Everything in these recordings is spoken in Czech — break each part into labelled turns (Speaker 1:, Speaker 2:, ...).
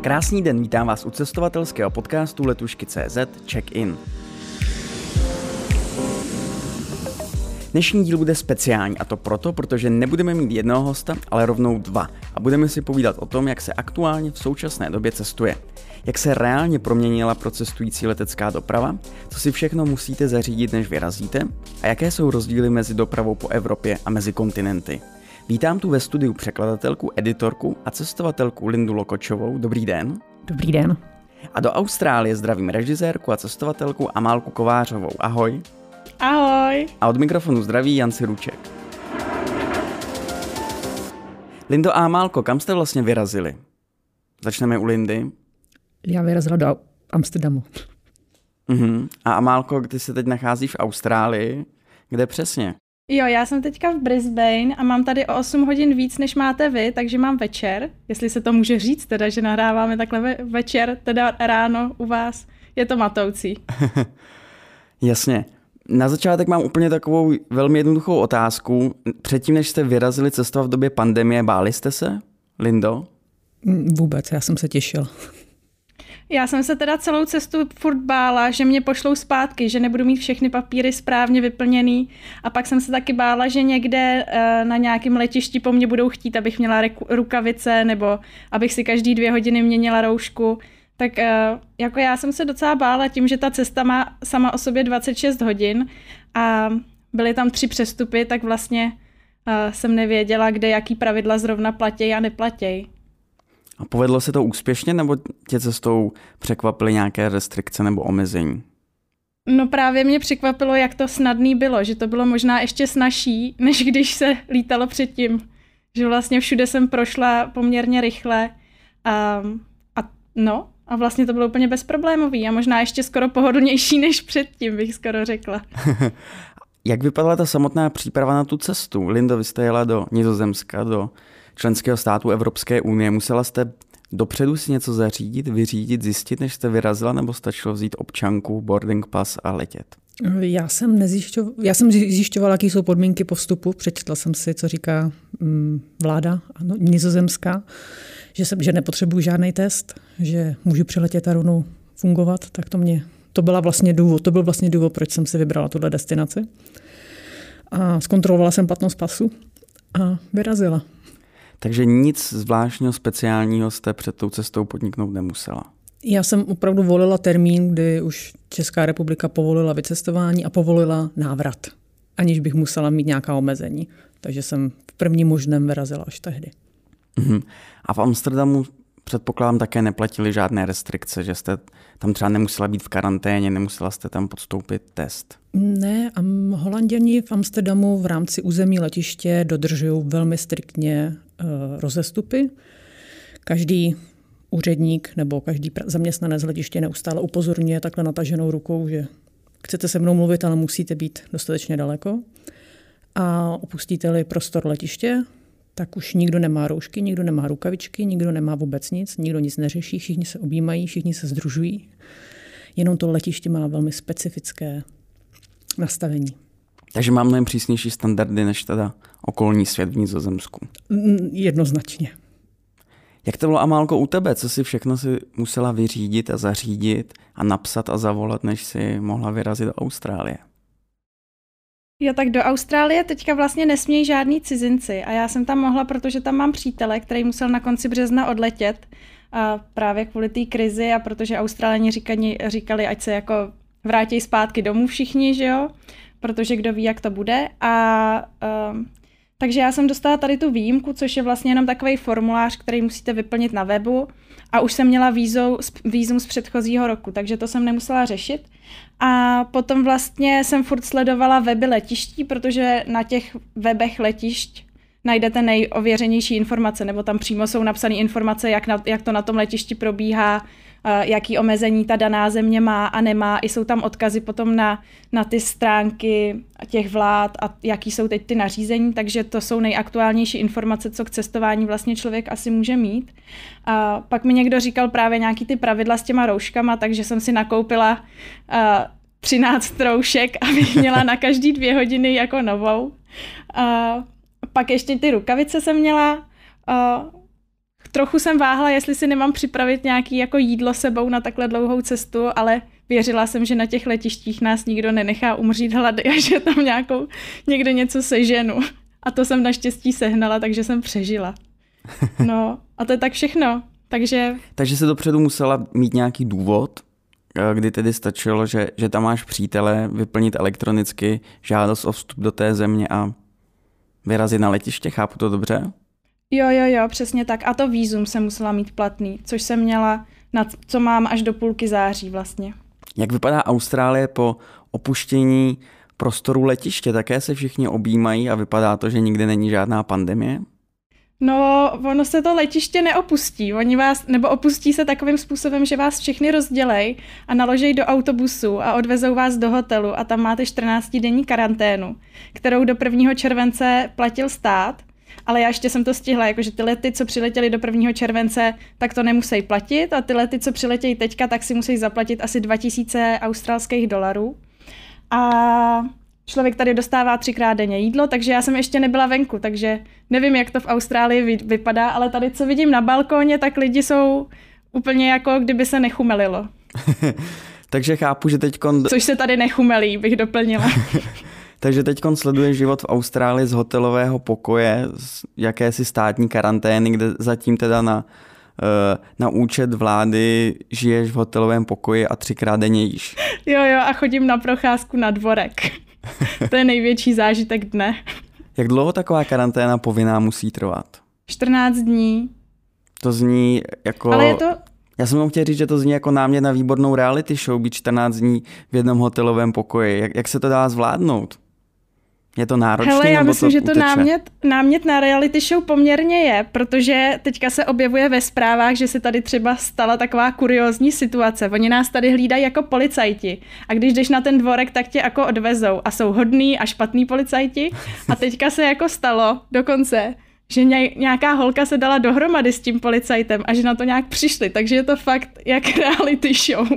Speaker 1: Krásný den, vítám vás u cestovatelského podcastu Letušky.cz Check-in. Dnešní díl bude speciální a to proto, protože nebudeme mít jednoho hosta, ale rovnou dva a budeme si povídat o tom, jak se aktuálně v současné době cestuje. Jak se reálně proměnila pro cestující letecká doprava, co si všechno musíte zařídit, než vyrazíte a jaké jsou rozdíly mezi dopravou po Evropě a mezi kontinenty. Vítám tu ve studiu překladatelku, editorku a cestovatelku Lindu Lokočovou. Dobrý den.
Speaker 2: Dobrý den.
Speaker 1: A do Austrálie zdravím režisérku a cestovatelku Amálku Kovářovou. Ahoj.
Speaker 3: Ahoj.
Speaker 1: A od mikrofonu zdraví Jan Siruček. Lindo a Amálko, kam jste vlastně vyrazili? Začneme u Lindy.
Speaker 2: Já vyrazila do Amsterdamu.
Speaker 1: Uh-huh. A Amálko, ty se teď nachází v Austrálii. Kde přesně?
Speaker 3: Jo, já jsem teďka v Brisbane a mám tady o 8 hodin víc, než máte vy, takže mám večer, jestli se to může říct, teda, že nahráváme takhle ve- večer, teda ráno u vás. Je to matoucí.
Speaker 1: Jasně. Na začátek mám úplně takovou velmi jednoduchou otázku. Předtím, než jste vyrazili cestovat v době pandemie, báli jste se, Lindo?
Speaker 2: Mm, Vůbec, já jsem se těšil.
Speaker 3: Já jsem se teda celou cestu furt bála, že mě pošlou zpátky, že nebudu mít všechny papíry správně vyplněný a pak jsem se taky bála, že někde eh, na nějakém letišti po mně budou chtít, abych měla rukavice nebo abych si každý dvě hodiny měnila roušku. Tak eh, jako já jsem se docela bála tím, že ta cesta má sama o sobě 26 hodin a byly tam tři přestupy, tak vlastně eh, jsem nevěděla, kde jaký pravidla zrovna platěj a neplatěj.
Speaker 1: A povedlo se to úspěšně, nebo tě cestou překvapily nějaké restrikce nebo omezení?
Speaker 3: No právě mě překvapilo, jak to snadný bylo, že to bylo možná ještě snažší, než když se lítalo předtím. Že vlastně všude jsem prošla poměrně rychle a, a no, a vlastně to bylo úplně bezproblémový a možná ještě skoro pohodlnější než předtím, bych skoro řekla.
Speaker 1: Jak vypadala ta samotná příprava na tu cestu? Lindo, vy jste jela do Nizozemska, do členského státu Evropské unie. Musela jste dopředu si něco zařídit, vyřídit, zjistit, než jste vyrazila, nebo stačilo vzít občanku, boarding pass a letět?
Speaker 2: Já jsem, nezjišťovala, já jsem zjišťovala, jaké jsou podmínky po vstupu. Přečetla jsem si, co říká mm, vláda ano, nizozemská, že, jsem, že nepotřebuji žádný test, že můžu přiletět a rovnou fungovat. Tak to mě, to byla vlastně důvod, to byl vlastně důvod, proč jsem si vybrala tuhle destinaci. A zkontrolovala jsem platnost pasu a vyrazila.
Speaker 1: Takže nic zvláštního, speciálního jste před tou cestou podniknout nemusela.
Speaker 2: Já jsem opravdu volila termín, kdy už Česká republika povolila vycestování a povolila návrat, aniž bych musela mít nějaká omezení. Takže jsem v prvním možném vyrazila až tehdy.
Speaker 1: Mhm. A v Amsterdamu předpokládám také neplatili žádné restrikce, že jste tam třeba nemusela být v karanténě, nemusela jste tam podstoupit test.
Speaker 2: Ne, a holanděni v Amsterdamu v rámci území letiště dodržují velmi striktně uh, rozestupy. Každý úředník nebo každý zaměstnanec letiště neustále upozorňuje takhle nataženou rukou, že chcete se mnou mluvit, ale musíte být dostatečně daleko. A opustíte-li prostor letiště, tak už nikdo nemá roušky, nikdo nemá rukavičky, nikdo nemá vůbec nic, nikdo nic neřeší, všichni se objímají, všichni se združují. Jenom to letiště má velmi specifické nastavení.
Speaker 1: Takže mám mnohem přísnější standardy než teda okolní svět v Nizozemsku.
Speaker 2: Jednoznačně.
Speaker 1: Jak to bylo, Amálko, u tebe? Co si všechno si musela vyřídit a zařídit a napsat a zavolat, než si mohla vyrazit do Austrálie?
Speaker 3: Jo, tak do Austrálie teďka vlastně nesmějí žádní cizinci a já jsem tam mohla, protože tam mám přítele, který musel na konci března odletět a právě kvůli té krizi a protože Australani říkali, říkali, ať se jako vrátí zpátky domů všichni, že jo, protože kdo ví, jak to bude. A um, takže já jsem dostala tady tu výjimku, což je vlastně jenom takový formulář, který musíte vyplnit na webu. A už jsem měla vízum z předchozího roku, takže to jsem nemusela řešit. A potom vlastně jsem furt sledovala weby letiští, protože na těch webech letišť najdete nejověřenější informace, nebo tam přímo jsou napsané informace, jak, na, jak to na tom letišti probíhá, jaký omezení ta daná země má a nemá. I jsou tam odkazy potom na, na ty stránky těch vlád a jaký jsou teď ty nařízení, takže to jsou nejaktuálnější informace, co k cestování vlastně člověk asi může mít. A pak mi někdo říkal právě nějaký ty pravidla s těma rouškama, takže jsem si nakoupila uh, 13 roušek, abych měla na každý dvě hodiny jako novou. Uh, pak ještě ty rukavice jsem měla, uh, trochu jsem váhla, jestli si nemám připravit nějaký jako jídlo sebou na takhle dlouhou cestu, ale věřila jsem, že na těch letištích nás nikdo nenechá umřít hlady a že tam nějakou někde něco seženu. A to jsem naštěstí sehnala, takže jsem přežila. No a to je tak všechno. Takže...
Speaker 1: Takže se dopředu musela mít nějaký důvod, eh, kdy tedy stačilo, že, že tam máš přítele, vyplnit elektronicky žádost o vstup do té země a vyrazit na letiště, chápu to dobře?
Speaker 3: Jo, jo, jo, přesně tak. A to výzum jsem musela mít platný, což jsem měla, na co mám až do půlky září vlastně.
Speaker 1: Jak vypadá Austrálie po opuštění prostoru letiště? Také se všichni objímají a vypadá to, že nikdy není žádná pandemie?
Speaker 3: No, ono se to letiště neopustí. Oni vás, nebo opustí se takovým způsobem, že vás všechny rozdělej a naložej do autobusu a odvezou vás do hotelu a tam máte 14-denní karanténu, kterou do 1. července platil stát ale já ještě jsem to stihla, jakože ty lety, co přiletěly do 1. července, tak to nemusí platit a ty lety, co přiletějí teďka, tak si musí zaplatit asi 2000 australských dolarů. A člověk tady dostává třikrát denně jídlo, takže já jsem ještě nebyla venku, takže nevím, jak to v Austrálii vypadá, ale tady, co vidím na balkóně, tak lidi jsou úplně jako kdyby se nechumelilo.
Speaker 1: takže chápu, že teď...
Speaker 3: Což se tady nechumelí, bych doplnila.
Speaker 1: Takže teď sleduje život v Austrálii z hotelového pokoje, z jakési státní karantény, kde zatím teda na, eh, na účet vlády žiješ v hotelovém pokoji a třikrát denně jíš.
Speaker 3: Jo, jo, a chodím na procházku na dvorek. to je největší zážitek dne.
Speaker 1: Jak dlouho taková karanténa povinná musí trvat?
Speaker 3: 14 dní.
Speaker 1: To zní jako...
Speaker 3: Ale je to,
Speaker 1: já jsem vám chtěl říct, že to zní jako námět na výbornou reality show, být 14 dní v jednom hotelovém pokoji. Jak, jak se to dá zvládnout? Je to náročné?
Speaker 3: Hele, já myslím,
Speaker 1: to
Speaker 3: že to námět, námět na reality show poměrně je, protože teďka se objevuje ve zprávách, že se tady třeba stala taková kuriozní situace. Oni nás tady hlídají jako policajti a když jdeš na ten dvorek, tak tě jako odvezou a jsou hodný a špatný policajti. A teďka se jako stalo dokonce, že nějaká holka se dala dohromady s tím policajtem a že na to nějak přišli, takže je to fakt jak reality show.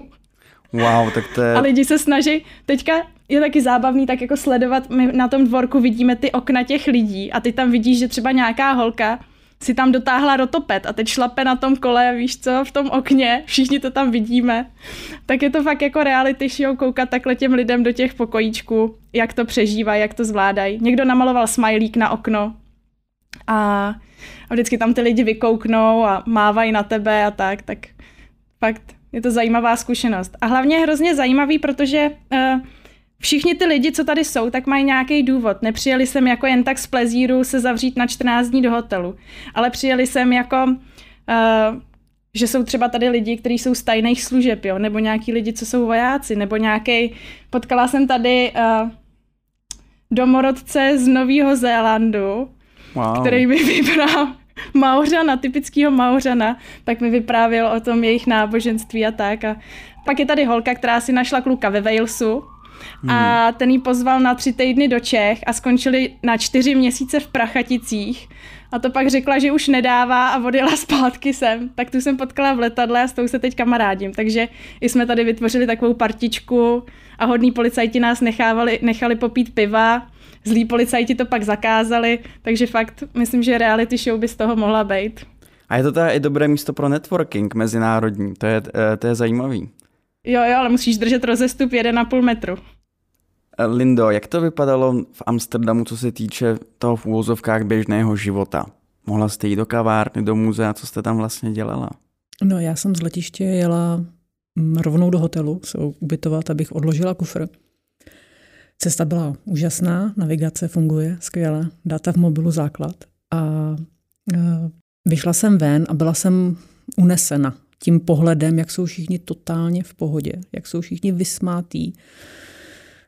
Speaker 1: Wow, tak to je...
Speaker 3: A lidi se snaží, teďka je taky zábavný tak jako sledovat, my na tom dvorku vidíme ty okna těch lidí a ty tam vidíš, že třeba nějaká holka si tam dotáhla rotopet a teď šlape na tom kole, víš co, v tom okně, všichni to tam vidíme. Tak je to fakt jako reality show koukat takhle těm lidem do těch pokojíčků, jak to přežívají, jak to zvládají. Někdo namaloval smajlík na okno a, a vždycky tam ty lidi vykouknou a mávají na tebe a tak, tak fakt je to zajímavá zkušenost. A hlavně je hrozně zajímavý, protože uh, všichni ty lidi, co tady jsou, tak mají nějaký důvod. Nepřijeli jsem jako jen tak z plezíru se zavřít na 14 dní do hotelu, ale přijeli jsem jako, uh, že jsou třeba tady lidi, kteří jsou z tajných služeb, jo? nebo nějaký lidi, co jsou vojáci, nebo nějaký, potkala jsem tady uh, domorodce z Nového Zélandu, wow. který mi vybral Mauřana, typického Mauřana, tak mi vyprávěl o tom jejich náboženství a tak. A pak je tady holka, která si našla kluka ve Walesu, a hmm. ten jí pozval na tři týdny do Čech a skončili na čtyři měsíce v Prachaticích. A to pak řekla, že už nedává a odjela zpátky sem. Tak tu jsem potkala v letadle a s tou se teď kamarádím. Takže i jsme tady vytvořili takovou partičku a hodní policajti nás nechávali, nechali popít piva. Zlí policajti to pak zakázali, takže fakt myslím, že reality show by z toho mohla být.
Speaker 1: A je to teda i dobré místo pro networking mezinárodní, to je, eh, to je zajímavý.
Speaker 3: Jo, jo, ale musíš držet rozestup 1,5 metru.
Speaker 1: Eh, Lindo, jak to vypadalo v Amsterdamu, co se týče toho v úvozovkách běžného života? Mohla jste jít do kavárny, do muzea, co jste tam vlastně dělala?
Speaker 2: No já jsem z letiště jela mm, rovnou do hotelu se ubytovat, abych odložila kufr. Cesta byla úžasná, navigace funguje skvěle, data v mobilu základ. A eh, vyšla jsem ven a byla jsem unesena tím pohledem, jak jsou všichni totálně v pohodě, jak jsou všichni vysmátí,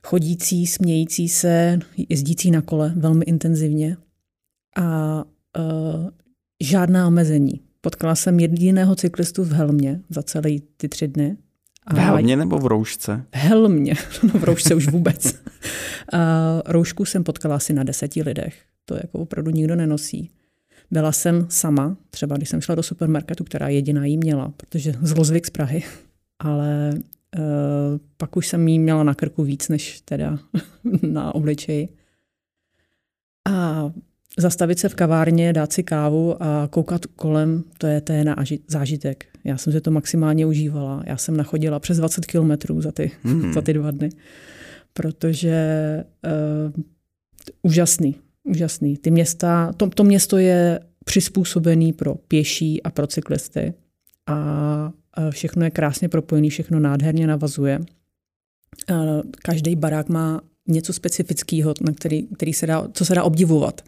Speaker 2: chodící, smějící se, jezdící na kole velmi intenzivně a uh, žádná omezení. Potkala jsem jediného cyklistu v Helmě za celé ty tři dny.
Speaker 1: A v helmě nebo v roušce?
Speaker 2: V helmě, no v roušce už vůbec. a roušku jsem potkala asi na deseti lidech. To jako opravdu nikdo nenosí. Byla jsem sama, třeba když jsem šla do supermarketu, která jediná jí měla, protože zlozvyk z Prahy, ale uh, pak už jsem jí měla na krku víc, než teda na obličeji. A zastavit se v kavárně, dát si kávu a koukat kolem, to je, na zážitek. Já jsem si to maximálně užívala. Já jsem nachodila přes 20 kilometrů za ty, hmm. za ty dva dny, protože uh, úžasný, úžasný. Ty města, to, to město je přizpůsobený pro pěší a pro cyklisty a všechno je krásně propojené, všechno nádherně navazuje. Každý barák má něco specifického, na který, který se dá, co se dá obdivovat.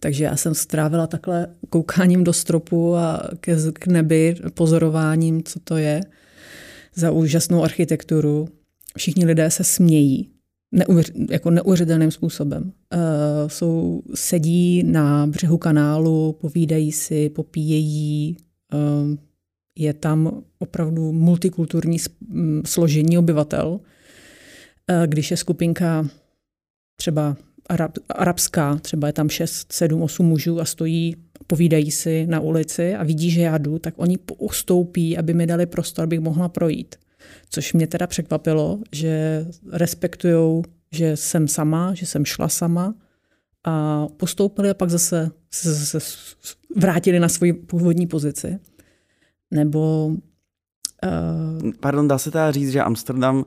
Speaker 2: Takže já jsem strávila takhle koukáním do stropu a k, k nebi, pozorováním, co to je za úžasnou architekturu. Všichni lidé se smějí, neuvěř, jako neuvěřitelným způsobem. Uh, jsou, sedí na břehu kanálu, povídají si, popíjejí. Uh, je tam opravdu multikulturní složení obyvatel. Uh, když je skupinka třeba arab, arabská, třeba je tam 6, 7, 8 mužů a stojí, povídají si na ulici a vidí, že já jdu, tak oni ustoupí, aby mi dali prostor, abych mohla projít. Což mě teda překvapilo, že respektují, že jsem sama, že jsem šla sama a postoupili a pak zase se vrátili na svoji původní pozici. Nebo...
Speaker 1: Uh... Pardon, dá se teda říct, že Amsterdam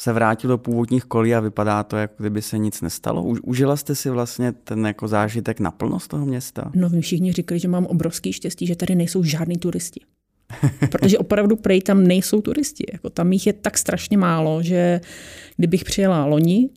Speaker 1: se vrátil do původních kolí a vypadá to, jako kdyby se nic nestalo. užila jste si vlastně ten jako zážitek naplno z toho města?
Speaker 2: No, všichni říkali, že mám obrovský štěstí, že tady nejsou žádní turisti. Protože opravdu prej tam nejsou turisti. Jako tam jich je tak strašně málo, že kdybych přijela loni,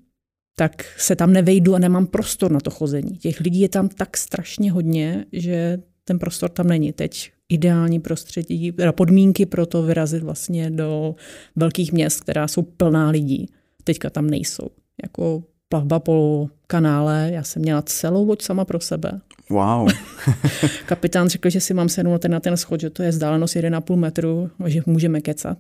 Speaker 2: tak se tam nevejdu a nemám prostor na to chození. Těch lidí je tam tak strašně hodně, že ten prostor tam není. Teď ideální prostředí, podmínky pro to vyrazit vlastně do velkých měst, která jsou plná lidí. Teďka tam nejsou. Jako plavba po kanále, já jsem měla celou loď sama pro sebe.
Speaker 1: Wow.
Speaker 2: Kapitán řekl, že si mám sednout na ten schod, že to je vzdálenost 1,5 metru, že můžeme kecat.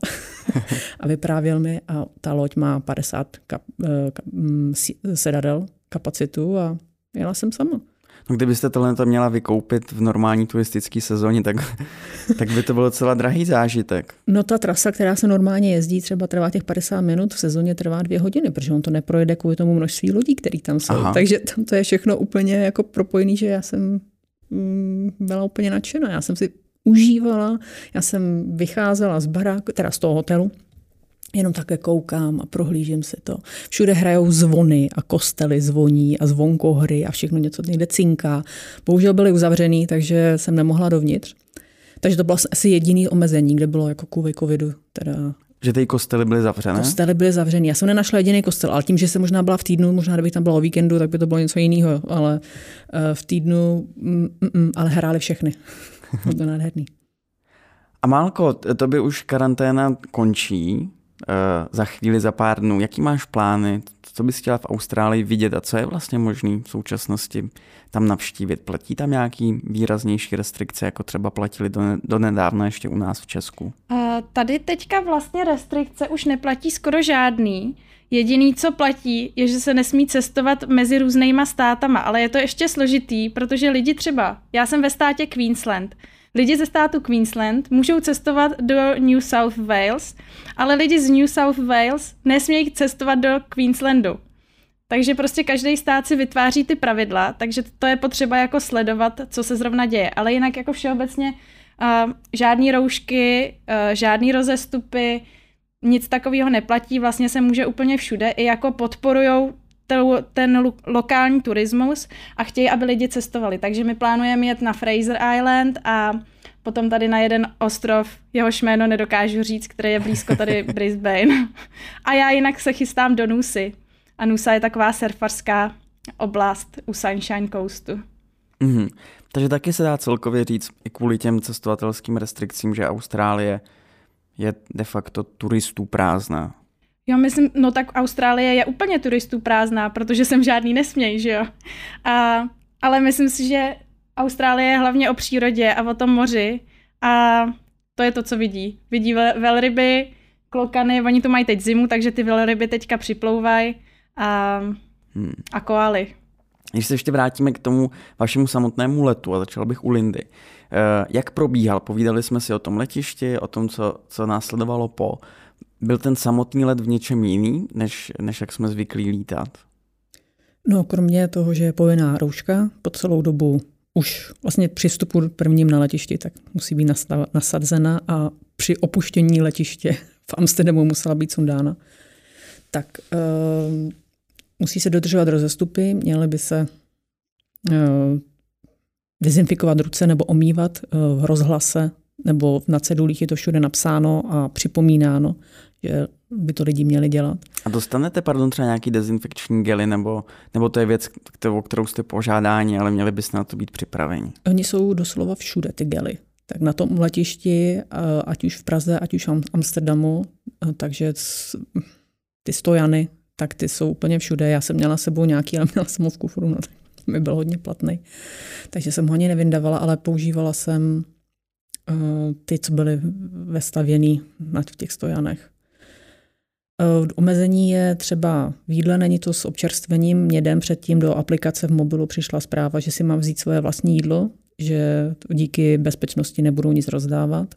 Speaker 2: a vyprávěl mi, a ta loď má 50 kap, eh, kap, mm, sedadel kapacitu a jela jsem sama.
Speaker 1: No, kdybyste tohle to měla vykoupit v normální turistické sezóně, tak, tak by to bylo docela drahý zážitek.
Speaker 2: No ta trasa, která se normálně jezdí, třeba trvá těch 50 minut, v sezóně trvá dvě hodiny, protože on to neprojede kvůli tomu množství lidí, který tam jsou. Aha. Takže tam to je všechno úplně jako propojený, že já jsem mm, byla úplně nadšená. Já jsem si užívala, já jsem vycházela z baráku, teda z toho hotelu, Jenom také koukám a prohlížím si to. Všude hrajou zvony a kostely zvoní a zvonkohry a všechno něco někde cinká. Bohužel byly uzavřený, takže jsem nemohla dovnitř. Takže to bylo asi jediný omezení, kde bylo jako kvůli covidu. Teda
Speaker 1: že ty kostely byly zavřené?
Speaker 2: Kostely byly zavřené. Já jsem nenašla jediný kostel, ale tím, že jsem možná byla v týdnu, možná kdybych tam byla o víkendu, tak by to bylo něco jiného, ale uh, v týdnu, mm, mm, mm, ale hráli všechny. bylo to nádherný.
Speaker 1: A Málko, to by už karanténa končí. Eh, za chvíli, za pár dnů. Jaký máš plány? Co bys chtěla v Austrálii vidět a co je vlastně možný v současnosti tam navštívit? Platí tam nějaký výraznější restrikce, jako třeba platili do, nedávna ještě u nás v Česku?
Speaker 3: Uh, tady teďka vlastně restrikce už neplatí skoro žádný. Jediný, co platí, je, že se nesmí cestovat mezi různýma státama, ale je to ještě složitý, protože lidi třeba, já jsem ve státě Queensland, Lidi ze státu Queensland můžou cestovat do New South Wales, ale lidi z New South Wales nesmějí cestovat do Queenslandu. Takže prostě každý stát si vytváří ty pravidla, takže to je potřeba jako sledovat, co se zrovna děje. Ale jinak jako všeobecně uh, žádný roušky, uh, žádný rozestupy, nic takového neplatí, vlastně se může úplně všude, i jako podporujou ten lo- lokální turismus a chtějí, aby lidi cestovali. Takže my plánujeme jet na Fraser Island a potom tady na jeden ostrov, jehož jméno nedokážu říct, který je blízko tady Brisbane. A já jinak se chystám do Nusy. A Nusa je taková surfařská oblast u Sunshine Coastu.
Speaker 1: Mm-hmm. Takže taky se dá celkově říct i kvůli těm cestovatelským restrikcím, že Austrálie je de facto turistů prázdná.
Speaker 3: Jo, myslím, no tak Austrálie je úplně turistů prázdná, protože jsem žádný nesměj, že jo. A, ale myslím si, že Austrálie je hlavně o přírodě a o tom moři a to je to, co vidí. Vidí velryby, klokany, oni tu mají teď zimu, takže ty velryby teďka připlouvají a, hmm. a koaly.
Speaker 1: Když se ještě vrátíme k tomu vašemu samotnému letu a začal bych u Lindy. Eh, jak probíhal? Povídali jsme si o tom letišti, o tom, co, co následovalo po. Byl ten samotný let v něčem jiný, než, než jak jsme zvyklí lítat?
Speaker 2: No, kromě toho, že je povinná rouška po celou dobu už vlastně při vstupu prvním na letišti, tak musí být nasadzena a při opuštění letiště v Amsterdamu musela být sundána. Tak uh, musí se dodržovat rozestupy, měly by se uh, dezinfikovat ruce nebo omývat uh, v rozhlase nebo na cedulích je to všude napsáno a připomínáno, že by to lidi měli dělat.
Speaker 1: A dostanete, pardon, třeba nějaký dezinfekční gely, nebo, nebo to je věc, kterou, kterou jste požádáni, ale měli byste na to být připraveni?
Speaker 2: Oni jsou doslova všude, ty gely. Tak na tom letišti, ať už v Praze, ať už v Amsterdamu, takže ty stojany, tak ty jsou úplně všude. Já jsem měla sebou nějaký, ale měla jsem ho v kufru, no, mi byl hodně platný. Takže jsem ho ani nevyndavala, ale používala jsem ty, co byly vestavěný v těch stojanech. Uh, omezení je třeba v jídle, není to s občerstvením. Mě den předtím do aplikace v mobilu přišla zpráva, že si mám vzít svoje vlastní jídlo, že díky bezpečnosti nebudou nic rozdávat.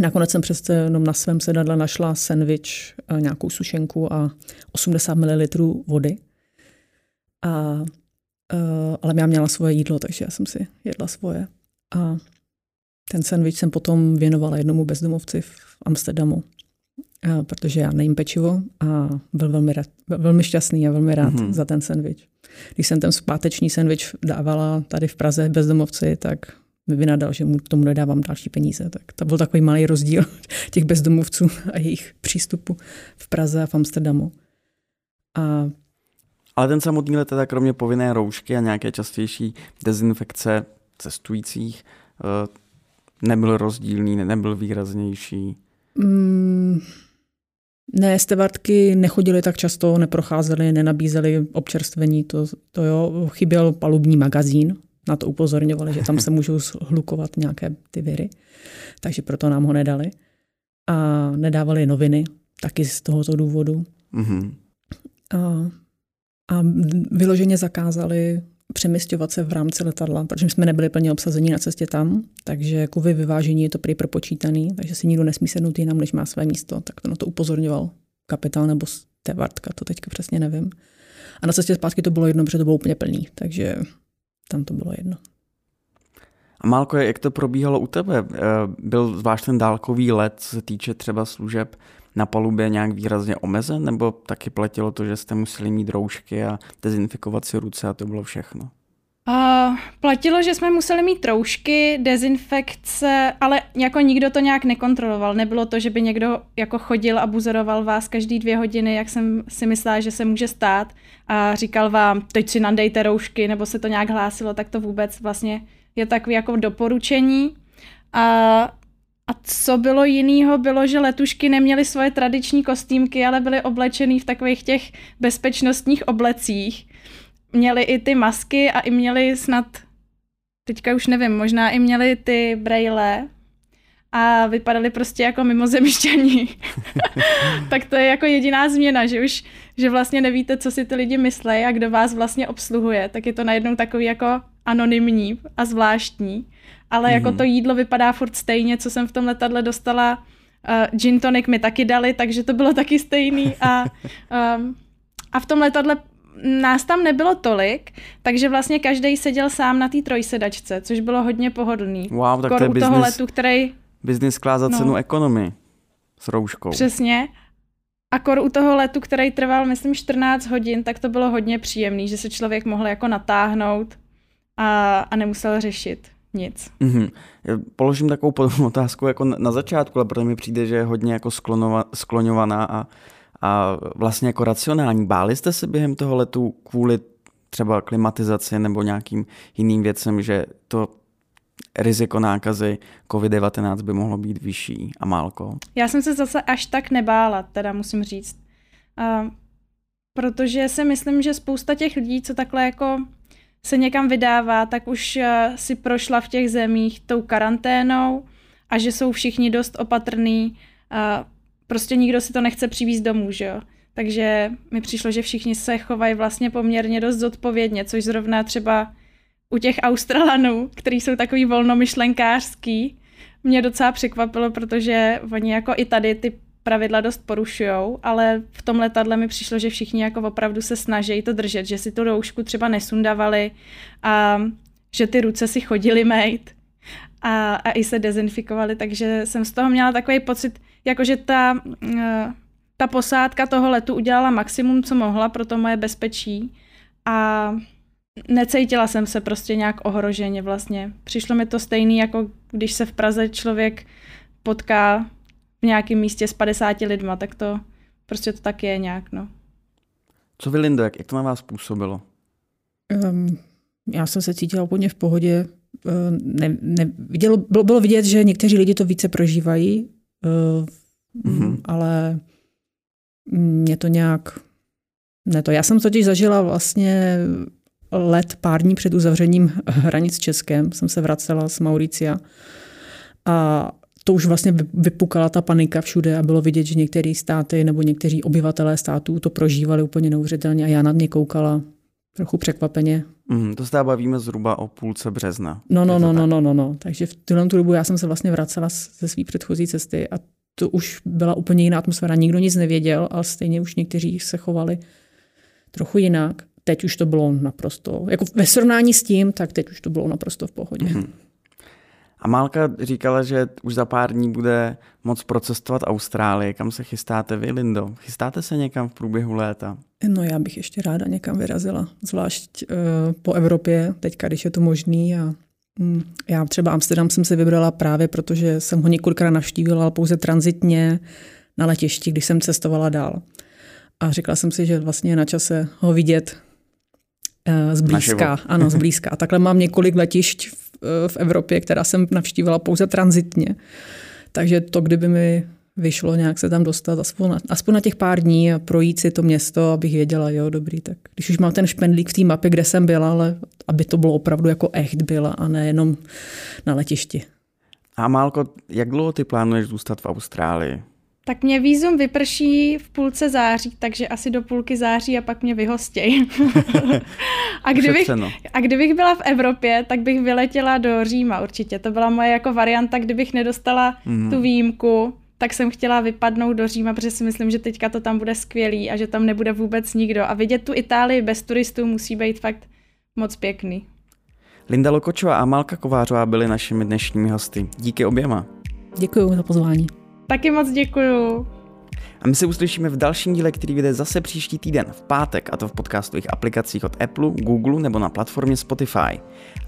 Speaker 2: Nakonec jsem přece jenom na svém sedadle našla sendvič, nějakou sušenku a 80 ml vody. A, ale já měla svoje jídlo, takže já jsem si jedla svoje. A ten sendvič jsem potom věnovala jednomu bezdomovci v Amsterdamu, uh, protože já nejím pečivo a byl velmi, rád, velmi šťastný a velmi rád mm-hmm. za ten sendvič. Když jsem ten zpáteční sendvič dávala tady v Praze bezdomovci, tak mi vynadal, že mu k tomu nedávám další peníze. Tak to byl takový malý rozdíl těch bezdomovců a jejich přístupu v Praze a v Amsterdamu. A
Speaker 1: ale ten samotný let, teda kromě povinné roušky a nějaké častější dezinfekce cestujících, eh, nebyl rozdílný, nebyl výraznější? Mm,
Speaker 2: ne, stevartky nechodily tak často, neprocházely, nenabízely občerstvení, to, to jo, chyběl palubní magazín, na to upozorňovali, že tam se můžou hlukovat nějaké ty viry, takže proto nám ho nedali. A nedávali noviny, taky z tohoto důvodu. Mm-hmm. A, a vyloženě zakázali přemysťovat se v rámci letadla, protože jsme nebyli plně obsazení na cestě tam, takže kovy vyvážení je to prý propočítaný, takže si nikdo nesmí sednout jinam, než má své místo. Tak to na to upozorňoval kapitál nebo stevartka, to teďka přesně nevím. A na cestě zpátky to bylo jedno, protože to bylo úplně plný, takže tam to bylo jedno.
Speaker 1: A Málko, jak to probíhalo u tebe? Eh, byl zvlášť ten dálkový let, co se týče třeba služeb na palubě nějak výrazně omezen, nebo taky platilo to, že jste museli mít roušky a dezinfikovat si ruce a to bylo všechno?
Speaker 3: Uh, platilo, že jsme museli mít troušky, dezinfekce, ale jako nikdo to nějak nekontroloval. Nebylo to, že by někdo jako chodil a buzoroval vás každý dvě hodiny, jak jsem si myslela, že se může stát a říkal vám, teď si nandejte roušky, nebo se to nějak hlásilo, tak to vůbec vlastně je takový jako doporučení. A, a co bylo jiného, bylo, že letušky neměly svoje tradiční kostýmky, ale byly oblečený v takových těch bezpečnostních oblecích. Měli i ty masky a i měli snad, teďka už nevím, možná i měli ty braille a vypadali prostě jako mimozemšťani. tak to je jako jediná změna, že už, že vlastně nevíte, co si ty lidi myslí a kdo vás vlastně obsluhuje, tak je to najednou takový jako anonymní a zvláštní. Ale mm-hmm. jako mhm. to jídlo vypadá furt stejně, co jsem v tom letadle dostala. Uh, gin tonic mi taky dali, takže to bylo taky stejný a, um, a v tom letadle nás tam nebylo tolik, takže vlastně každý seděl sám na té trojsedačce, což bylo hodně pohodlný.
Speaker 1: Wow, tak to je business, toho letu, který... Business class za no, cenu ekonomii s rouškou.
Speaker 3: Přesně. A kor u toho letu, který trval, myslím, 14 hodin, tak to bylo hodně příjemný, že se člověk mohl jako natáhnout a, a nemusel řešit nic. Mm-hmm.
Speaker 1: Položím takovou podobnou otázku jako na, na začátku, ale protože mi přijde, že je hodně jako sklonova, skloňovaná a a vlastně jako racionální. Báli jste se během toho letu kvůli třeba klimatizaci nebo nějakým jiným věcem, že to riziko nákazy COVID-19 by mohlo být vyšší a málko?
Speaker 3: Já jsem se zase až tak nebála, teda musím říct. Uh, protože si myslím, že spousta těch lidí, co takhle jako se někam vydává, tak už uh, si prošla v těch zemích tou karanténou a že jsou všichni dost opatrní. Uh, prostě nikdo si to nechce přivízt domů, že jo. Takže mi přišlo, že všichni se chovají vlastně poměrně dost zodpovědně, což zrovna třeba u těch Australanů, kteří jsou takový volnomyšlenkářský, mě docela překvapilo, protože oni jako i tady ty pravidla dost porušujou, ale v tom letadle mi přišlo, že všichni jako opravdu se snaží to držet, že si tu roušku třeba nesundavali a že ty ruce si chodili mejt a, a i se dezinfikovali, takže jsem z toho měla takový pocit, jakože ta, eh, ta posádka toho letu udělala maximum, co mohla pro to moje bezpečí a necítila jsem se prostě nějak ohroženě vlastně. Přišlo mi to stejný, jako když se v Praze člověk potká v nějakém místě s 50 lidma, tak to prostě to tak je nějak, no.
Speaker 1: Co vy, Lindo, jak, jak to na vás působilo?
Speaker 2: Um, já jsem se cítila úplně v pohodě. Uh, ne, ne, vidělo, bylo, bylo vidět, že někteří lidi to více prožívají, uh, mm-hmm. ale mě to nějak... Ne to. Já jsem totiž zažila vlastně let pár dní před uzavřením hranic s Českem. Jsem se vracela z Mauricia a to už vlastně vypukala ta panika všude a bylo vidět, že některé státy nebo někteří obyvatelé států to prožívali úplně neuvěřitelně a já nad mě koukala trochu překvapeně.
Speaker 1: Mm, to se bavíme zhruba o půlce března.
Speaker 2: No, no, no, no, no, no, no. Takže v tuhle tu dobu já jsem se vlastně vracela ze své předchozí cesty a to už byla úplně jiná atmosféra. Nikdo nic nevěděl, ale stejně už někteří se chovali trochu jinak. Teď už to bylo naprosto, jako ve srovnání s tím, tak teď už to bylo naprosto v pohodě. Mm-hmm.
Speaker 1: A Málka říkala, že už za pár dní bude moc procestovat Austrálii. Kam se chystáte vy, Lindo? Chystáte se někam v průběhu léta?
Speaker 2: No já bych ještě ráda někam vyrazila, zvlášť uh, po Evropě, teďka, když je to možný. A, um, já třeba Amsterdam jsem si vybrala právě, protože jsem ho několikrát navštívila, ale pouze transitně na letišti, když jsem cestovala dál. A říkala jsem si, že vlastně je na čase ho vidět zblízka. Ano, zblízka. A takhle mám několik letišť v, uh, v Evropě, která jsem navštívila pouze transitně. Takže to, kdyby mi vyšlo nějak se tam dostat aspoň na, aspoň na těch pár dní a projít si to město, abych věděla, jo, dobrý, tak když už mám ten špendlík v té mapě, kde jsem byla, ale aby to bylo opravdu jako echt byla a ne jenom na letišti.
Speaker 1: A Málko, jak dlouho ty plánuješ zůstat v Austrálii?
Speaker 3: Tak mě výzum vyprší v půlce září, takže asi do půlky září a pak mě vyhostěj. a, kdybych, a kdybych byla v Evropě, tak bych vyletěla do Říma určitě. To byla moje jako varianta, kdybych nedostala mm. tu výjimku, tak jsem chtěla vypadnout do Říma, protože si myslím, že teďka to tam bude skvělý a že tam nebude vůbec nikdo. A vidět tu Itálii bez turistů musí být fakt moc pěkný.
Speaker 1: Linda Lokočová a Malka Kovářová byly našimi dnešními hosty. Díky oběma.
Speaker 2: Děkuji za pozvání.
Speaker 3: Taky moc děkuju.
Speaker 1: A my se uslyšíme v dalším díle, který vyjde zase příští týden v pátek, a to v podcastových aplikacích od Apple, Google nebo na platformě Spotify.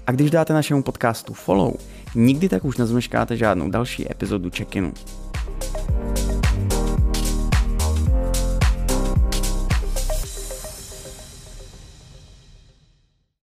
Speaker 1: A když dáte našemu podcastu follow, nikdy tak už nezmeškáte žádnou další epizodu check-inu.